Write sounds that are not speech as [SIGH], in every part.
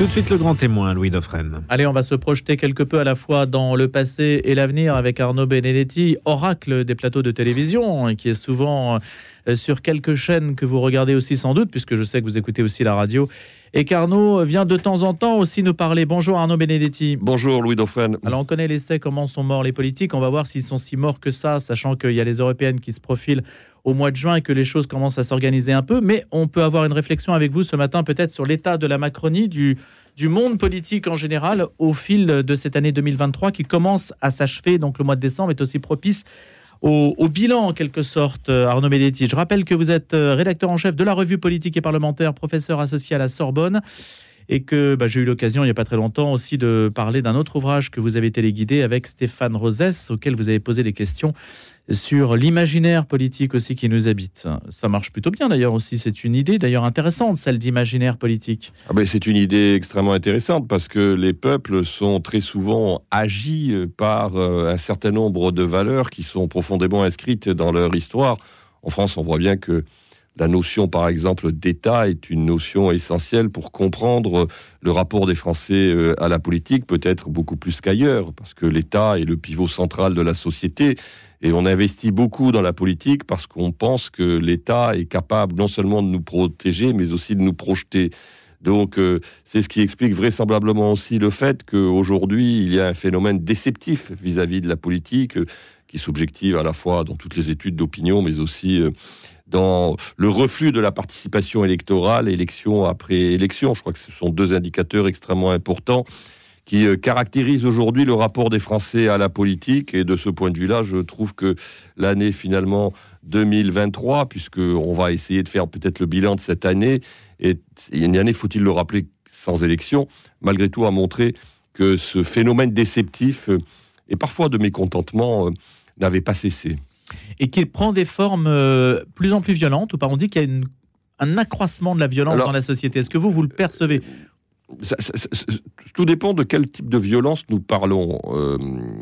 Tout de suite le grand témoin, Louis Dauphren. Allez, on va se projeter quelque peu à la fois dans le passé et l'avenir avec Arnaud Benedetti, oracle des plateaux de télévision, hein, qui est souvent euh, sur quelques chaînes que vous regardez aussi sans doute, puisque je sais que vous écoutez aussi la radio. Et qu'Arnaud vient de temps en temps aussi nous parler. Bonjour Arnaud Benedetti. Bonjour Louis Dauphren. Alors on connaît l'essai comment sont morts les politiques. On va voir s'ils sont si morts que ça, sachant qu'il y a les européennes qui se profilent au mois de juin et que les choses commencent à s'organiser un peu. Mais on peut avoir une réflexion avec vous ce matin peut-être sur l'état de la Macronie, du, monde politique en général au fil de cette année 2023 qui commence à s'achever. Donc le mois de décembre est aussi propice au, bilan en quelque sorte, Arnaud Melletti. Je rappelle que vous êtes euh, rédacteur en chef de la revue politique et parlementaire, professeur associé à la Sorbonne et que bah, j'ai eu l'occasion il n'y a pas très longtemps aussi de parler d'un autre ouvrage que vous avez téléguidé avec Stéphane Rosès, auquel vous avez posé des questions sur l'imaginaire politique aussi qui nous habite. Ça marche plutôt bien d'ailleurs aussi, c'est une idée d'ailleurs intéressante, celle d'imaginaire politique. Ah ben, c'est une idée extrêmement intéressante parce que les peuples sont très souvent agis par euh, un certain nombre de valeurs qui sont profondément inscrites dans leur histoire. En France, on voit bien que la notion, par exemple, d'État est une notion essentielle pour comprendre le rapport des Français euh, à la politique, peut-être beaucoup plus qu'ailleurs, parce que l'État est le pivot central de la société. Et on investit beaucoup dans la politique parce qu'on pense que l'État est capable non seulement de nous protéger, mais aussi de nous projeter. Donc, euh, c'est ce qui explique vraisemblablement aussi le fait qu'aujourd'hui, il y a un phénomène déceptif vis-à-vis de la politique, euh, qui s'objective à la fois dans toutes les études d'opinion, mais aussi dans le reflux de la participation électorale, élection après élection. Je crois que ce sont deux indicateurs extrêmement importants qui euh, caractérisent aujourd'hui le rapport des Français à la politique. Et de ce point de vue-là, je trouve que l'année finalement 2023, puisqu'on va essayer de faire peut-être le bilan de cette année, et une année, faut-il le rappeler, sans élection, malgré tout a montré que ce phénomène déceptif euh, et parfois de mécontentement euh, n'avait pas cessé et qu'il prend des formes euh, plus en plus violentes, ou pas on dit qu'il y a un accroissement de la violence dans la société. Est-ce que vous, vous le percevez? Tout dépend de quel type de violence nous parlons. Euh,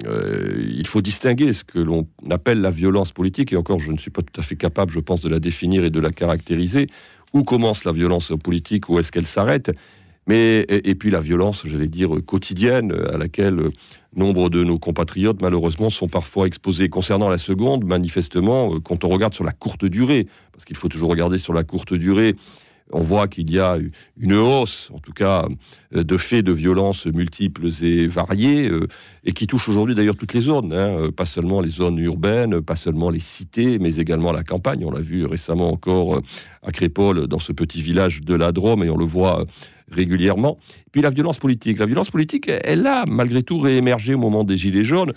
euh, il faut distinguer ce que l'on appelle la violence politique, et encore, je ne suis pas tout à fait capable, je pense, de la définir et de la caractériser. Où commence la violence politique, où est-ce qu'elle s'arrête? Mais et, puis la violence, j'allais dire quotidienne, à laquelle nombre de nos compatriotes malheureusement sont parfois exposés. Concernant la seconde, manifestement, euh, quand on regarde sur la courte durée, parce qu'il faut toujours regarder sur la courte durée, on voit qu'il y a une hausse, en tout cas, euh, de faits de violences multiples et variées, euh, et qui touchent aujourd'hui d'ailleurs toutes les zones, hein, pas seulement les zones urbaines, pas seulement les cités, mais également la campagne. On l'a vu récemment encore à Crépole, dans ce petit village de la Drôme, et on le voit régulièrement. Puis la violence politique. La violence politique, elle a malgré tout réémergé au moment des Gilets jaunes.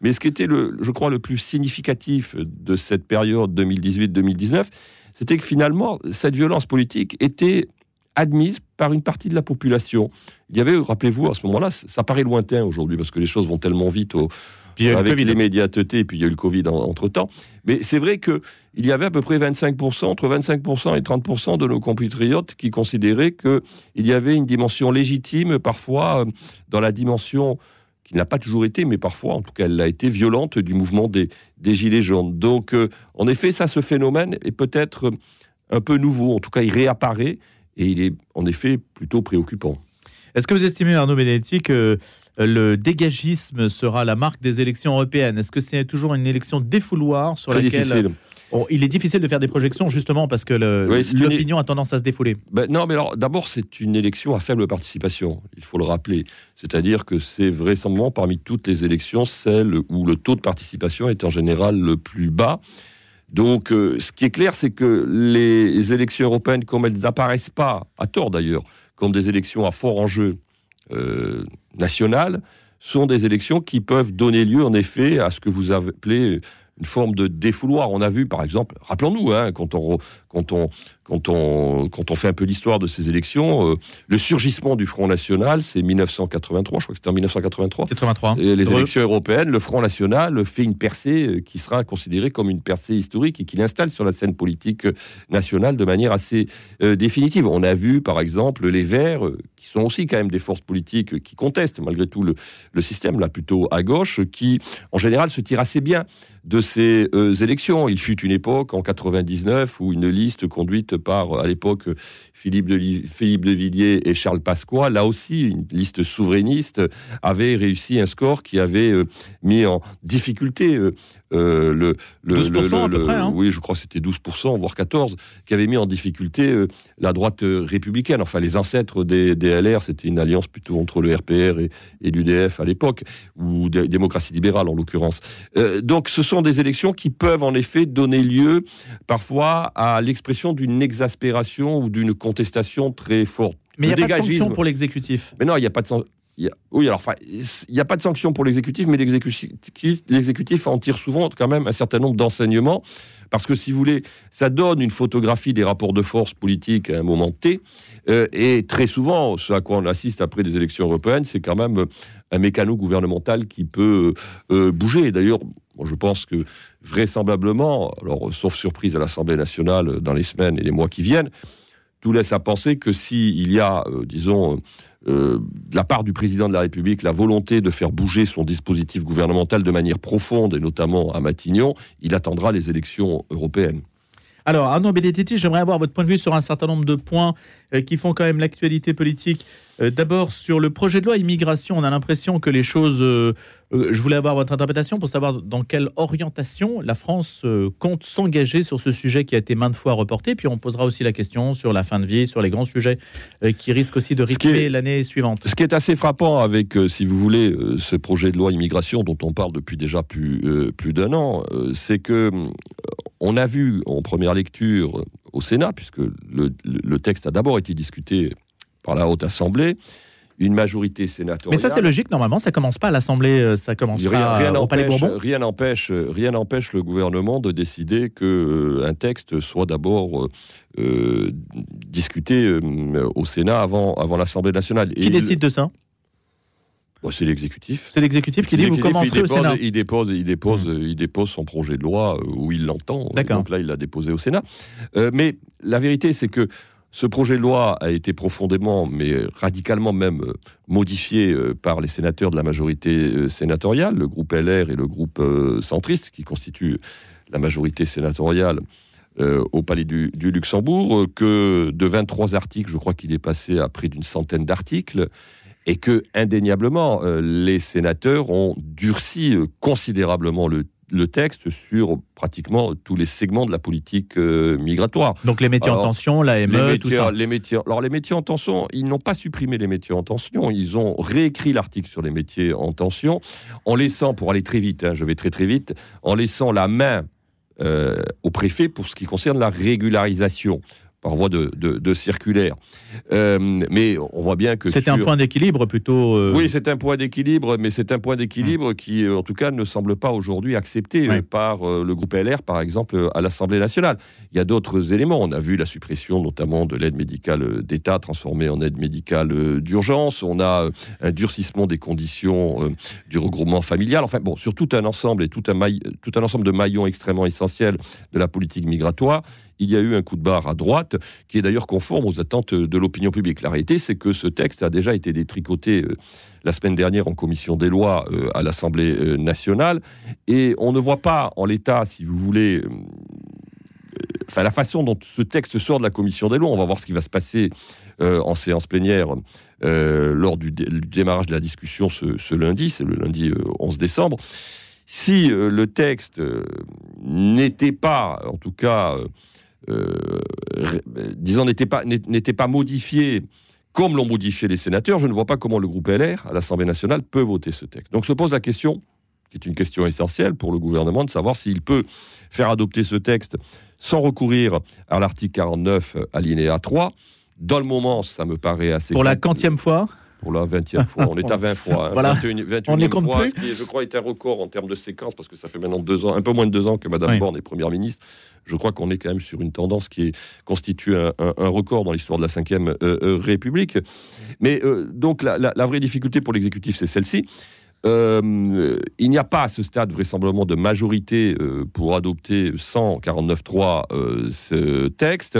Mais ce qui était, le, je crois, le plus significatif de cette période 2018-2019, c'était que finalement, cette violence politique était admise par une partie de la population. Il y avait, rappelez-vous, à ce moment-là, ça paraît lointain aujourd'hui, parce que les choses vont tellement vite au, avec les médiatetés, puis il y a eu le Covid entre-temps. Mais c'est vrai qu'il y avait à peu près 25%, entre 25% et 30% de nos compatriotes qui considéraient qu'il y avait une dimension légitime, parfois, euh, dans la dimension qui n'a pas toujours été, mais parfois, en tout cas, elle a été violente du mouvement des, des Gilets jaunes. Donc, euh, en effet, ça, ce phénomène est peut-être un peu nouveau. En tout cas, il réapparaît et il est, en effet, plutôt préoccupant. Est-ce que vous estimez, Arnaud Benedetti, que euh, le dégagisme sera la marque des élections européennes? Est-ce que c'est toujours une élection défouloir sur laquelle... il est difficile de faire des projections justement parce que l'opinion a tendance à se défouler. Ben non, mais alors d'abord c'est une élection à faible participation, il faut le rappeler. C'est-à-dire que c'est vraisemblablement parmi toutes les élections celle où le taux de participation est en général le plus bas. Donc euh, ce qui est clair, c'est que les élections européennes, comme elles n'apparaissent pas, à tort d'ailleurs, comme des élections à fort enjeu euh, national, sont des élections qui peuvent donner lieu, en effet, à ce que vous appelez une forme de défouloir. On a vu, par exemple, rappelons-nous, hein, quand, on, quand, on, quand, on, quand on fait un peu l'histoire de ces élections, euh, le surgissement du Front National, c'est 1983, je crois que c'était en 1983. 83. Et les élections européennes, le Front National fait une percée euh, qui sera considérée comme une percée historique et qui l'installe sur la scène politique euh, nationale de manière assez définitive. On a vu, par exemple, les Verts, qui sont aussi quand même des forces politiques qui contestent malgré tout le, le système, là plutôt à gauche, qui en général se tirent assez bien de ces élections. Il fut une époque en 99 où une liste liste conduite par, à l'époque, Philippe de, Philippe de Villiers et Charles Pasqua. Là aussi, une liste souverainiste avait réussi un score qui avait mis en difficulté le, le, 12% à peu près, hein. Oui, je crois que c'était 12%, voire 14%, qui avait mis en difficulté la droite républicaine. Enfin, les ancêtres des, des LR, c'était une alliance plutôt entre le RPR et, et l'UDF à l'époque, ou démocratie libérale en l'occurrence. donc, ce sont des élections qui peuvent en effet donner lieu parfois à l'expression d'une exaspération ou d'une contestation très forte. Mais il n'y a pas de sanction pour l'exécutif. Mais non, il n'y a pas de sanction. Oui, alors, il n'y a pas de sanction pour l'exécutif, mais l'exécutif en tire souvent quand même un certain nombre d'enseignements. Parce que si vous voulez, ça donne une photographie des rapports de force politiques à un moment T. Euh, et très souvent, ce à quoi on assiste après des élections européennes, c'est quand même un mécano gouvernemental qui peut euh, bouger. D'ailleurs, je pense que vraisemblablement, alors sauf surprise à l'Assemblée nationale dans les semaines et les mois qui viennent, tout laisse à penser que s'il y a, euh, disons, de la part du président de la République la volonté de faire bouger son dispositif gouvernemental de manière profonde, et notamment à Matignon, il attendra les élections européennes. Alors, Arnaud Benedetti, j'aimerais avoir votre point de vue sur un certain nombre de points euh, qui font quand même l'actualité politique. Euh, d'abord, sur le projet de loi immigration, on a l'impression que les choses. Euh, je voulais avoir votre interprétation pour savoir dans quelle orientation la France compte s'engager sur ce sujet qui a été maintes fois reporté. Puis on posera aussi la question sur la fin de vie, sur les grands sujets qui risquent aussi de rythmer l'année suivante. Ce qui est assez frappant avec, si vous voulez, ce projet de loi immigration dont on parle depuis déjà plus, plus d'un an, c'est que on a vu en première lecture au Sénat, puisque le, texte a d'abord été discuté par la Haute Assemblée, une majorité sénatoriale. Mais ça, c'est logique. Normalement, ça commence pas à l'Assemblée, euh, ça commence rien, rien au Palais Bourbon. Rien n'empêche, rien n'empêche le gouvernement de décider que euh, un texte soit d'abord euh, discuté au Sénat avant, avant l'Assemblée nationale. Qui décide de ça? C'est l'exécutif. C'est l'exécutif qui dit vous commencerez au Sénat. Il dépose, il dépose, mmh. il dépose son projet de loi euh, où il l'entend. Donc là, il l'a déposé au Sénat. Euh, mais la vérité, c'est que ce projet de loi a été profondément, mais radicalement même, euh, modifié par les sénateurs de la majorité sénatoriale, le groupe LR et le groupe centriste, qui constituent la majorité sénatoriale au Palais du, du, Luxembourg, que de 23 articles, je crois qu'il est passé à près d'une centaine d'articles, et que indéniablement euh, les sénateurs ont durci euh, considérablement le, texte sur pratiquement tous les segments de la politique euh, migratoire. Donc les métiers en tension, la ME, tout ça. Les métiers, alors les métiers en tension, ils n'ont pas supprimé les métiers en tension, ils ont réécrit l'article sur les métiers en tension en laissant, pour aller très vite, hein, je vais très très vite, en laissant la main au préfet pour ce qui concerne la régularisation par voie de, de, circulaire. Euh, mais on voit bien que... C'est un point d'équilibre plutôt... Euh, oui, c'est un point d'équilibre, mais c'est un point d'équilibre qui, euh, en tout cas, ne semble pas aujourd'hui accepté par le groupe LR, par exemple, à l'Assemblée nationale. Il y a d'autres éléments. On a vu la suppression notamment de l'aide médicale d'État transformée en aide médicale d'urgence. On a un durcissement des conditions du regroupement familial. Enfin, bon, sur tout un ensemble et tout un, tout un ensemble de maillons extrêmement essentiels de la politique migratoire, il y a eu un coup de barre à droite, qui est d'ailleurs conforme aux attentes de l'opinion publique. La réalité, c'est que ce texte a déjà été détricoté euh, la semaine dernière en commission des lois euh, à l'Assemblée euh, nationale, et on ne voit pas en l'état, si vous voulez, enfin la façon dont ce texte sort de la commission des lois. On va voir ce qui va se passer en séance plénière. lors du, démarrage de la discussion ce, lundi, c'est le lundi 11 décembre, si le texte n'était pas, en tout cas, disons, n'était pas, n'était pas modifié comme l'ont modifié les sénateurs, je ne vois pas comment le groupe LR à l'Assemblée nationale peut voter ce texte. Donc se pose la question, qui est une question essentielle pour le gouvernement, de savoir s'il peut faire adopter ce texte sans recourir à l'article 49 alinéa 3. Dans le moment, ça me paraît assez... Pour la quantième fois? Pour la 20e fois. On est à 20 fois. Hein. Voilà. 21, on est compte plus. Ce qui, je crois, est un record en termes de séquence, parce que ça fait maintenant deux ans, un peu moins de deux ans que Mme Borne est Première ministre je crois qu'on est quand même sur une tendance qui est, constitue un, record dans l'histoire de la Ve euh, euh, République. Mais euh, donc la, vraie difficulté pour l'exécutif, c'est celle-ci. il n'y a pas à ce stade vraisemblablement de majorité pour adopter 149.3 ce texte.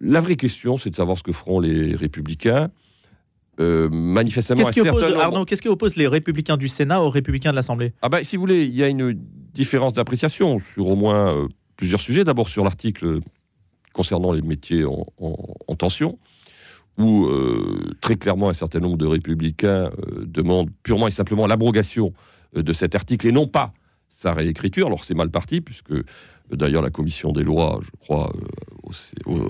La vraie question, c'est de savoir ce que feront les républicains. Manifestement, qu'est-ce qui, oppose, qu'est-ce qui oppose les républicains du Sénat aux républicains de l'Assemblée? Ah ben, si vous voulez, il y a une différence d'appréciation sur au moins plusieurs sujets. D'abord sur l'article concernant les métiers en, tension, où très clairement un certain nombre de républicains demandent purement et simplement l'abrogation de cet article et non pas sa réécriture. Alors c'est mal parti, puisque D'ailleurs, la commission des lois, je crois,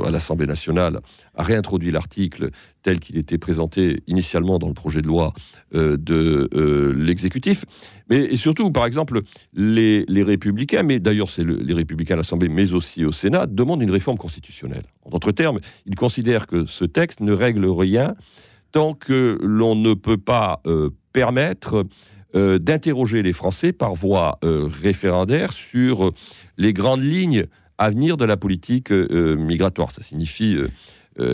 à l'Assemblée nationale, a réintroduit l'article tel qu'il était présenté initialement dans le projet de loi euh, de euh, l'exécutif. Mais et surtout, par exemple, les, républicains, mais d'ailleurs c'est les républicains à l'Assemblée, mais aussi au Sénat, demandent une réforme constitutionnelle. En d'autres termes, ils considèrent que ce texte ne règle rien tant que l'on ne peut pas permettre euh, d'interroger les Français par voie référendaire sur les grandes lignes à venir de la politique migratoire. Ça signifie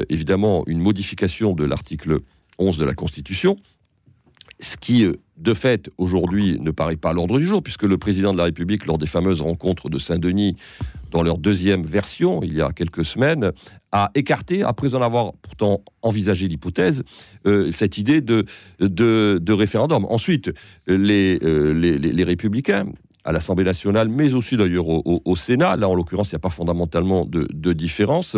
évidemment une modification de l'article 11 de la Constitution, ce qui, de fait, aujourd'hui ne paraît pas à l'ordre du jour, puisque le président de la République, lors des fameuses rencontres de Saint-Denis, dans leur deuxième version, il y a quelques semaines, a écarté, après en avoir pourtant envisagé l'hypothèse, euh, cette idée de, référendum. Ensuite, euh, les, les, républicains, à l'Assemblée nationale, mais aussi d'ailleurs au, Sénat, là en l'occurrence il n'y a pas fondamentalement de, de différence,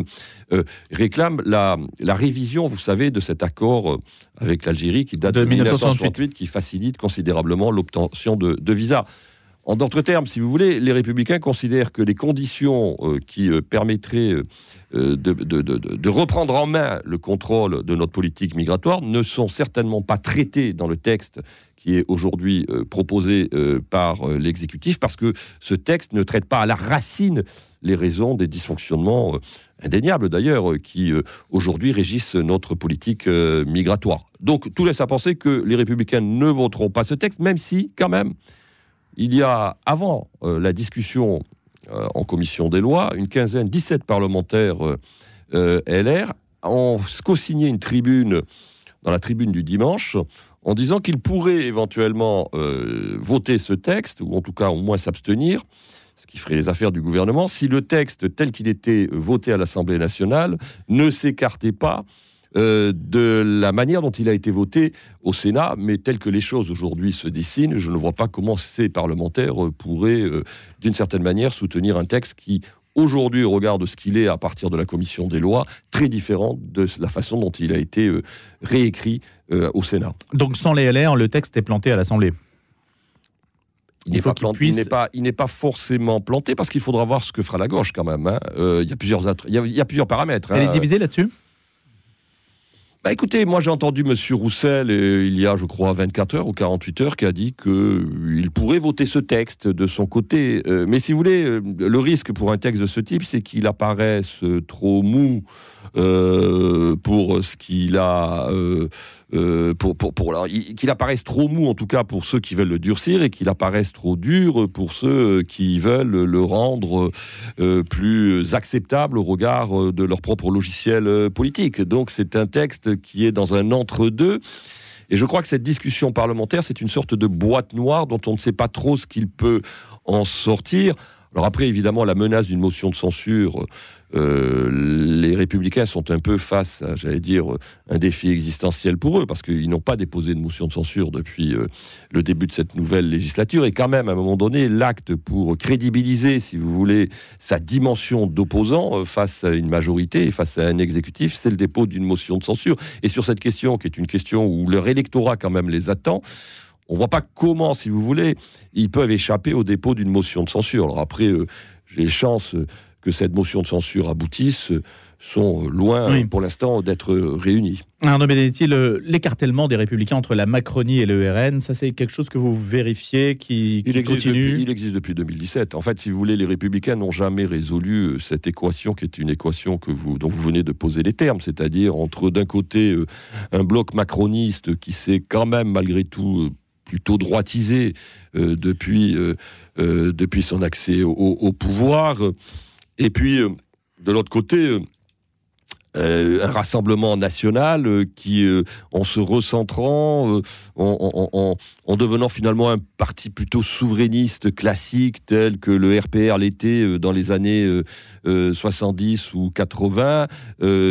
euh, réclament la, la, révision, vous savez, de cet accord avec l'Algérie qui date de, 1968, qui facilite considérablement l'obtention de, de visas. En d'autres termes, si vous voulez, les républicains considèrent que les conditions euh, qui euh, permettraient euh, de, reprendre en main le contrôle de notre politique migratoire ne sont certainement pas traitées dans le texte qui est aujourd'hui proposé par l'exécutif, parce que ce texte ne traite pas à la racine les raisons des dysfonctionnements indéniables d'ailleurs, qui aujourd'hui régissent notre politique migratoire. Donc tout laisse à penser que les républicains ne voteront pas ce texte, même si, quand même, il y a, avant euh, la discussion euh, en commission des lois, une quinzaine, 17 parlementaires euh, LR ont co-signé une tribune, dans la tribune du dimanche, en disant qu'ils pourraient éventuellement voter ce texte, ou en tout cas au moins s'abstenir, ce qui ferait les affaires du gouvernement, si le texte tel qu'il était voté à l'Assemblée nationale ne s'écartait pas euh, de la manière dont il a été voté au Sénat, mais tel que les choses aujourd'hui se dessinent, je ne vois pas comment ces parlementaires pourraient, euh, d'une certaine manière, soutenir un texte qui, aujourd'hui, au regard de ce qu'il est à partir de la commission des lois, très différent de la façon dont il a été euh, réécrit au Sénat. Donc sans les LR, le texte est planté à l'Assemblée il n'est pas, pas, pas, forcément planté parce qu'il faudra voir ce que fera la gauche quand même. Hein. il, y a plusieurs, il, y a, plusieurs paramètres. Elle est hein. divisée là-dessus? Bah écoutez, moi j'ai entendu M. Roussel euh, il y a, je crois, 24 heures ou 48 heures qui a dit qu'il euh, pourrait voter ce texte de son côté. Euh, mais si vous voulez, le risque pour un texte de ce type, c'est qu'il apparaisse trop mou pour ce qu'il a pour, pour, pour qu'il apparaisse trop mou en tout cas pour ceux qui veulent le durcir et qu'il apparaisse trop dur pour ceux qui veulent le rendre plus acceptable au regard de leur propre logiciel politique. Donc c'est un texte qui est dans un entre-deux. Et je crois que cette discussion parlementaire, c'est une sorte de boîte noire dont on ne sait pas trop ce qu'il peut en sortir. Alors après, évidemment, la menace d'une motion de censure euh, les républicains sont un peu face à, j'allais dire, un défi existentiel pour eux, parce qu'ils n'ont pas déposé de motion de censure depuis euh, le début de cette nouvelle législature. Et quand même, à un moment donné, l'acte pour crédibiliser, si vous voulez, sa dimension d'opposant euh, face à une majorité face à un exécutif, c'est le dépôt d'une motion de censure. Et sur cette question, qui est une question où leur électorat quand même les attend, on ne voit pas comment, si vous voulez, ils peuvent échapper au dépôt d'une motion de censure. Alors après, j'ai chance que cette motion de censure aboutisse sont loin pour l'instant d'être réunis. Arnaud Benedetti, l'écartèlement des républicains entre la Macronie et le RN, ça c'est quelque chose que vous vérifiez, qui, il continue Il existe depuis 2017. En fait, si vous voulez, les républicains n'ont jamais résolu euh, cette équation qui est une équation que vous, dont vous venez de poser les termes, c'est-à-dire entre d'un côté euh, un bloc macroniste qui s'est quand même malgré tout euh, plutôt droitisé depuis, depuis son accès au pouvoir, et puis, euh, de l'autre côté, euh, un rassemblement national qui, en se recentrant, en, devenant finalement un parti plutôt souverainiste classique, tel que le RPR l'était dans les années 70 ou 80,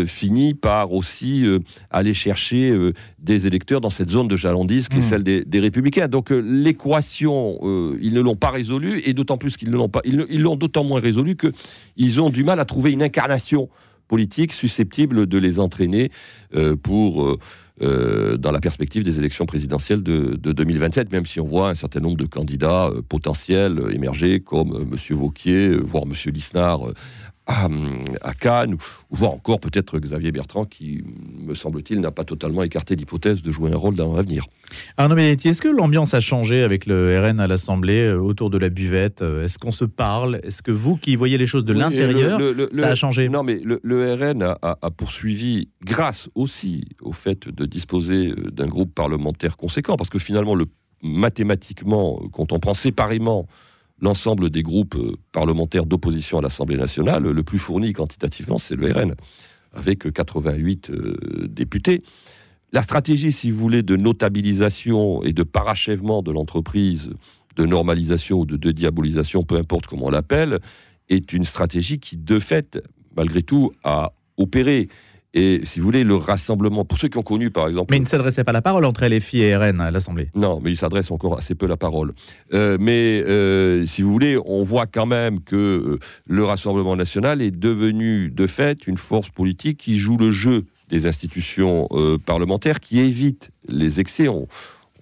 finit par aussi aller chercher des électeurs dans cette zone de jalandise qui est mmh. celle des, républicains. Donc l'équation, ils ne l'ont pas résolue, et d'autant plus qu'ils ne l'ont pas, ils l'ont d'autant moins résolue qu'ils ont du mal à trouver une incarnation politique susceptible de les entraîner euh, pour, euh, euh, dans la perspective des élections présidentielles de, 2027, même si on voit un certain nombre de candidats potentiels émerger, comme M. Vauquier, voire M. Lisnard à, Cannes, ou voire encore peut-être Xavier Bertrand, qui, me semble-t-il, n'a pas totalement écarté l'hypothèse de jouer un rôle dans l'avenir. Arnaud Belletti, est-ce que l'ambiance a changé avec le RN à l'Assemblée, euh, autour de la buvette euh, Est-ce qu'on se parle? Est-ce que vous, qui voyez les choses de l'intérieur, ça a changé? Non, mais le, RN a, poursuivi, grâce aussi au fait de disposer euh, d'un groupe parlementaire conséquent, parce que finalement, le, mathématiquement, quand on prend séparément l'ensemble des groupes euh, parlementaires d'opposition à l'Assemblée nationale, le plus fourni quantitativement, c'est le RN, avec 88 euh, députés. La stratégie, si vous voulez, de notabilisation et de parachèvement de l'entreprise, de normalisation ou de diabolisation, peu importe comment on l'appelle, est une stratégie qui, de fait, malgré tout, a opéré. Et si vous voulez, le rassemblement, pour ceux qui ont connu par exemple. Mais il ne s'adressait pas la parole entre LFI et RN à l'Assemblée. Non, mais il s'adresse encore assez peu la parole. Euh, mais euh, si vous voulez, on voit quand même que euh, le Rassemblement national est devenu de fait une force politique qui joue le jeu des institutions parlementaires, qui évite les excès. On,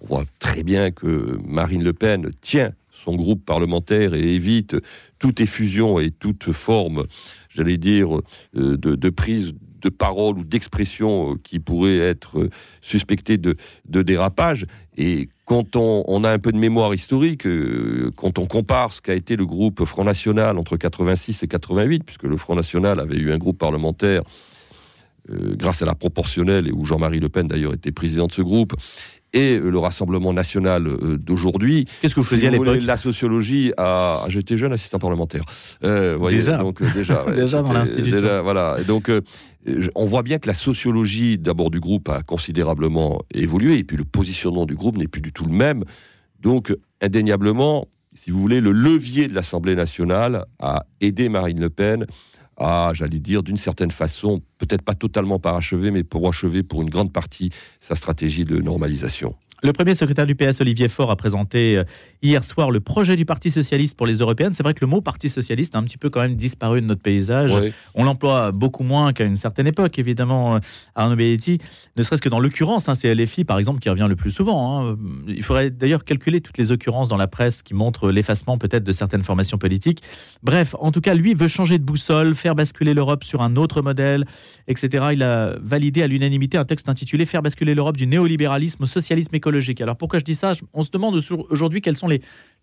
on voit très bien que Marine Le Pen tient son groupe parlementaire et évite toute effusion et toute forme, j'allais dire, de, de prise de paroles ou d'expressions euh, qui pourraient être euh, suspectées de, dérapage. Et quand on, a un peu de mémoire historique, euh, quand on compare ce qu'a été le groupe Front National entre 86 et 88, puisque le Front National avait eu un groupe parlementaire grâce à la proportionnelle, et où Jean-Marie Le Pen d'ailleurs était président de ce groupe, et le Rassemblement national euh, d'aujourd'hui. Qu'est-ce que vous faisiez à l'époque La sociologie, a... j'étais jeune assistant parlementaire. Euh, déjà, donc euh, déjà, [LAUGHS] déjà dans l'institution. Voilà. Et donc, on voit bien que la sociologie d'abord du groupe a considérablement évolué, et puis le positionnement du groupe n'est plus du tout le même. Donc, indéniablement, si vous voulez, le levier de l'Assemblée nationale a aidé Marine Le Pen à, j'allais dire, d'une certaine façon, peut-être pas totalement parachevé, mais pour achever pour une grande partie sa stratégie de normalisation. Le premier secrétaire du PS, Olivier Faure, a présenté euh, hier soir le projet du Parti socialiste pour les européennes. C'est vrai que le mot Parti socialiste a un petit peu quand même disparu de notre paysage. On l'emploie beaucoup moins qu'à une certaine époque, évidemment, euh, Arnaud Belletti. Ne serait-ce que dans l'occurrence, hein, c'est LFI, par exemple, qui revient le plus souvent. Hein. Il faudrait d'ailleurs calculer toutes les occurrences dans la presse qui montrent l'effacement peut-être de certaines formations politiques. Bref, en tout cas, lui veut changer de boussole, faire basculer l'Europe sur un autre modèle, etc. Il a validé à l'unanimité un texte intitulé Faire basculer l'Europe du néolibéralisme au socialisme écologique alors pourquoi je dis ça? On se demande aujourd'hui quelles sont les,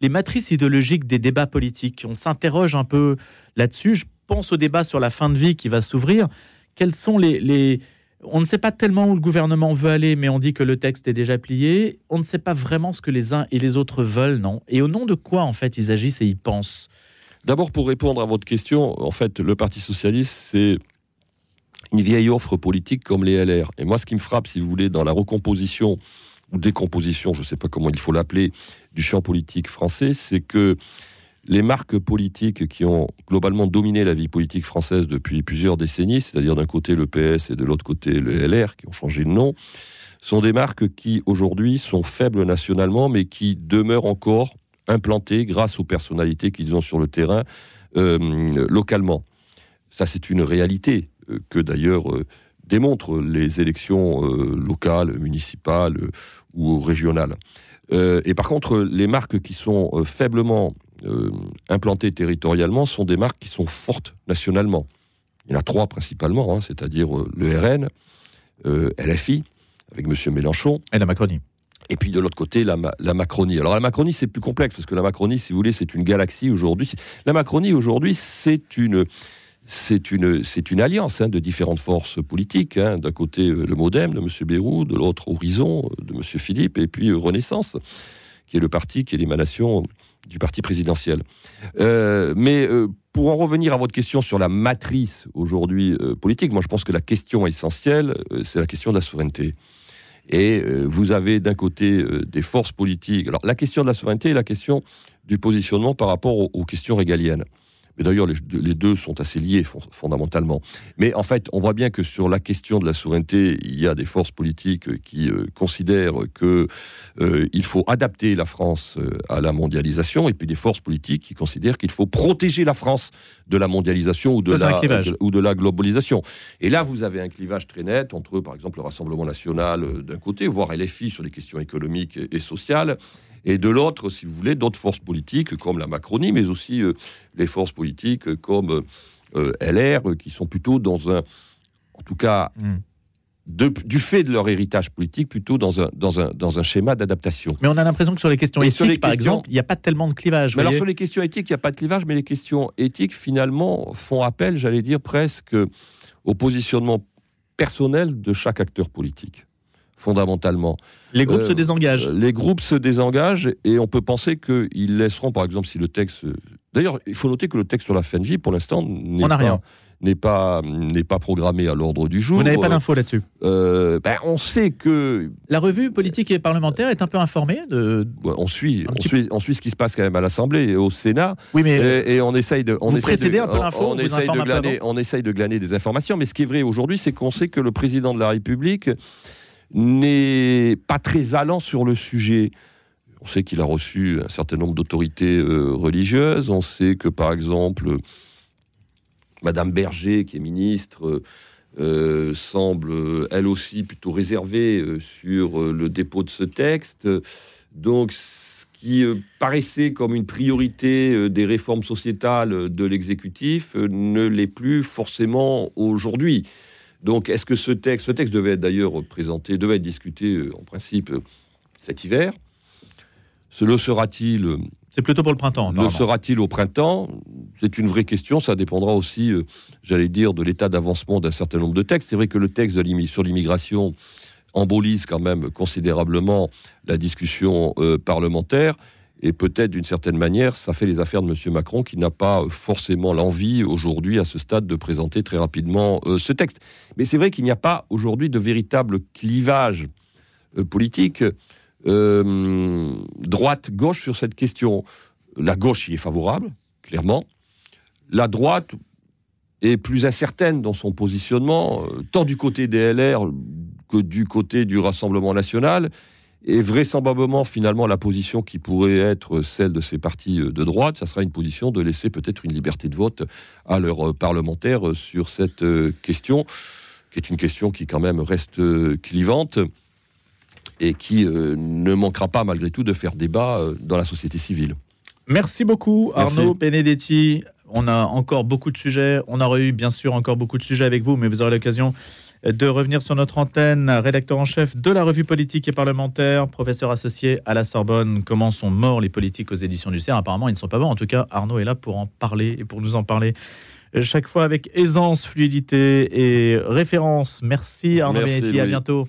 matrices idéologiques des débats politiques. On s'interroge un peu là-dessus. Je pense au débat sur la fin de vie qui va s'ouvrir. Quels sont les, On ne sait pas tellement où le gouvernement veut aller, mais on dit que le texte est déjà plié. On ne sait pas vraiment ce que les uns et les autres veulent, non? Et au nom de quoi, en fait, ils agissent et ils pensent? D'abord, pour répondre à votre question, en fait, le Parti socialiste, c'est une vieille offre politique comme les LR. Et moi, ce qui me frappe, si vous voulez, dans la recomposition ou décomposition, je ne sais pas comment il faut l'appeler, du champ politique français, c'est que les marques politiques qui ont globalement dominé la vie politique française depuis plusieurs décennies, c'est-à-dire d'un côté le PS et de l'autre côté le LR, qui ont changé de nom, sont des marques qui aujourd'hui sont faibles nationalement, mais qui demeurent encore implantées grâce aux personnalités qu'ils ont sur le terrain euh, localement. Ça, c'est une réalité que d'ailleurs euh, démontrent les élections locales, municipales ou régionales. Euh, et par contre, les marques qui sont euh, faiblement euh, implantées territorialement sont des marques qui sont fortes nationalement. Il y en a trois principalement, hein, c'est-à-dire le RN, LFI, avec M. Mélenchon. Et la Macronie. Et puis de l'autre côté, la, la, Macronie. Alors la Macronie, c'est plus complexe, parce que la Macronie, si vous voulez, c'est une galaxie aujourd'hui. La Macronie, aujourd'hui, c'est une c'est une, alliance hein, de différentes forces politiques. Hein. D'un côté, euh, le Modem de M. Bérou, de l'autre, Horizon de M. Philippe, et puis euh, Renaissance, qui est le parti qui est l'émanation du parti présidentiel. Euh, mais euh, pour en revenir à votre question sur la matrice aujourd'hui euh, politique, moi je pense que la question essentielle, c'est la question de la souveraineté. Et vous avez d'un côté des forces politiques. Alors la question de la souveraineté est la question du positionnement par rapport aux questions régaliennes. Mais d'ailleurs, les, deux sont assez liés fondamentalement. Mais en fait, on voit bien que sur la question de la souveraineté, il y a des forces politiques qui euh, considèrent qu'il euh, faut adapter la France euh, à la mondialisation, et puis des forces politiques qui considèrent qu'il faut protéger la France de la mondialisation ou de, la, ou de la globalisation. Et là, vous avez un clivage très net entre, par exemple, le Rassemblement national d'un côté, voire LFI sur les questions économiques et sociales, et de l'autre, si vous voulez, d'autres forces politiques comme la Macronie, mais aussi euh, les forces politiques comme euh, LR, qui sont plutôt dans un, en tout cas, hmm. du fait de leur héritage politique, plutôt dans un, dans un, dans un schéma d'adaptation. Mais on a l'impression que sur les questions éthiques, par exemple, il n'y a pas tellement de clivage. Mais alors sur les questions éthiques, il n'y a pas de clivage, mais les questions éthiques, finalement, font appel, j'allais dire, presque au positionnement personnel de chaque acteur politique fondamentalement. Les groupes se euh, désengagent. Les groupes se désengagent et on peut penser qu'ils laisseront, par exemple, si le texte. D'ailleurs, il faut noter que le texte sur la fin de vie, pour l'instant, n'est pas. N'est pas, n'est pas programmé à l'ordre du jour. Vous n'avez pas d'infos là-dessus euh, ben, On sait que... La revue politique et parlementaire est un peu informée de... on, suit, on, suit, on suit ce qui se passe quand même à l'Assemblée et au Sénat. Oui, mais et, on essaye de... On vous précédez un peu l'info, on, essaye de glaner, on essaye de glaner des informations, mais ce qui est vrai aujourd'hui, c'est qu'on sait que le président de la République n'est pas très allant sur le sujet. On sait qu'il a reçu un certain nombre d'autorités euh, religieuses. On sait que, par exemple, Madame Berger, qui est ministre, euh, semble elle aussi plutôt réservée euh, sur le dépôt de ce texte. Donc, ce qui paraissait comme une priorité des réformes sociétales de l'exécutif ne l'est plus forcément aujourd'hui. Donc, est-ce que ce texte, ce texte devait être d'ailleurs présenté, devait être discuté euh, en principe euh, cet hiver Ce le sera-t-il euh, C'est plutôt pour le printemps. Le sera-t-il au printemps? C'est une vraie question. Ça dépendra aussi, j'allais dire, de l'état d'avancement d'un certain nombre de textes. C'est vrai que le texte sur l'immigration embolise quand même considérablement la discussion parlementaire. Et peut-être d'une certaine manière, ça fait les affaires de M. Macron qui n'a pas forcément l'envie aujourd'hui à ce stade de présenter très rapidement euh, ce texte. Mais c'est vrai qu'il n'y a pas aujourd'hui de véritable clivage euh, politique euh, droite-gauche sur cette question. La gauche y est favorable, clairement. La droite est plus incertaine dans son positionnement, tant du côté des LR que du côté du Rassemblement national. Et vraisemblablement, finalement, la position qui pourrait être celle de ces partis euh, de droite, ça sera une position de laisser peut-être une liberté de vote à leurs euh, parlementaires euh, sur cette question, qui est une question qui quand même reste clivante et qui ne manquera pas malgré tout de faire débat dans la société civile. Merci beaucoup Arnaud Benedetti. On a encore beaucoup de sujets. On aurait eu bien sûr encore beaucoup de sujets avec vous, mais vous aurez l'occasion de revenir sur notre antenne, rédacteur en chef de la revue politique et parlementaire, professeur associé à la Sorbonne. Comment sont morts les politiques aux éditions du CERF? Apparemment, ils ne sont pas morts. En tout cas, Arnaud est là pour en parler et pour nous en parler chaque fois avec aisance, fluidité et référence. Merci Arnaud Benetti, à bientôt.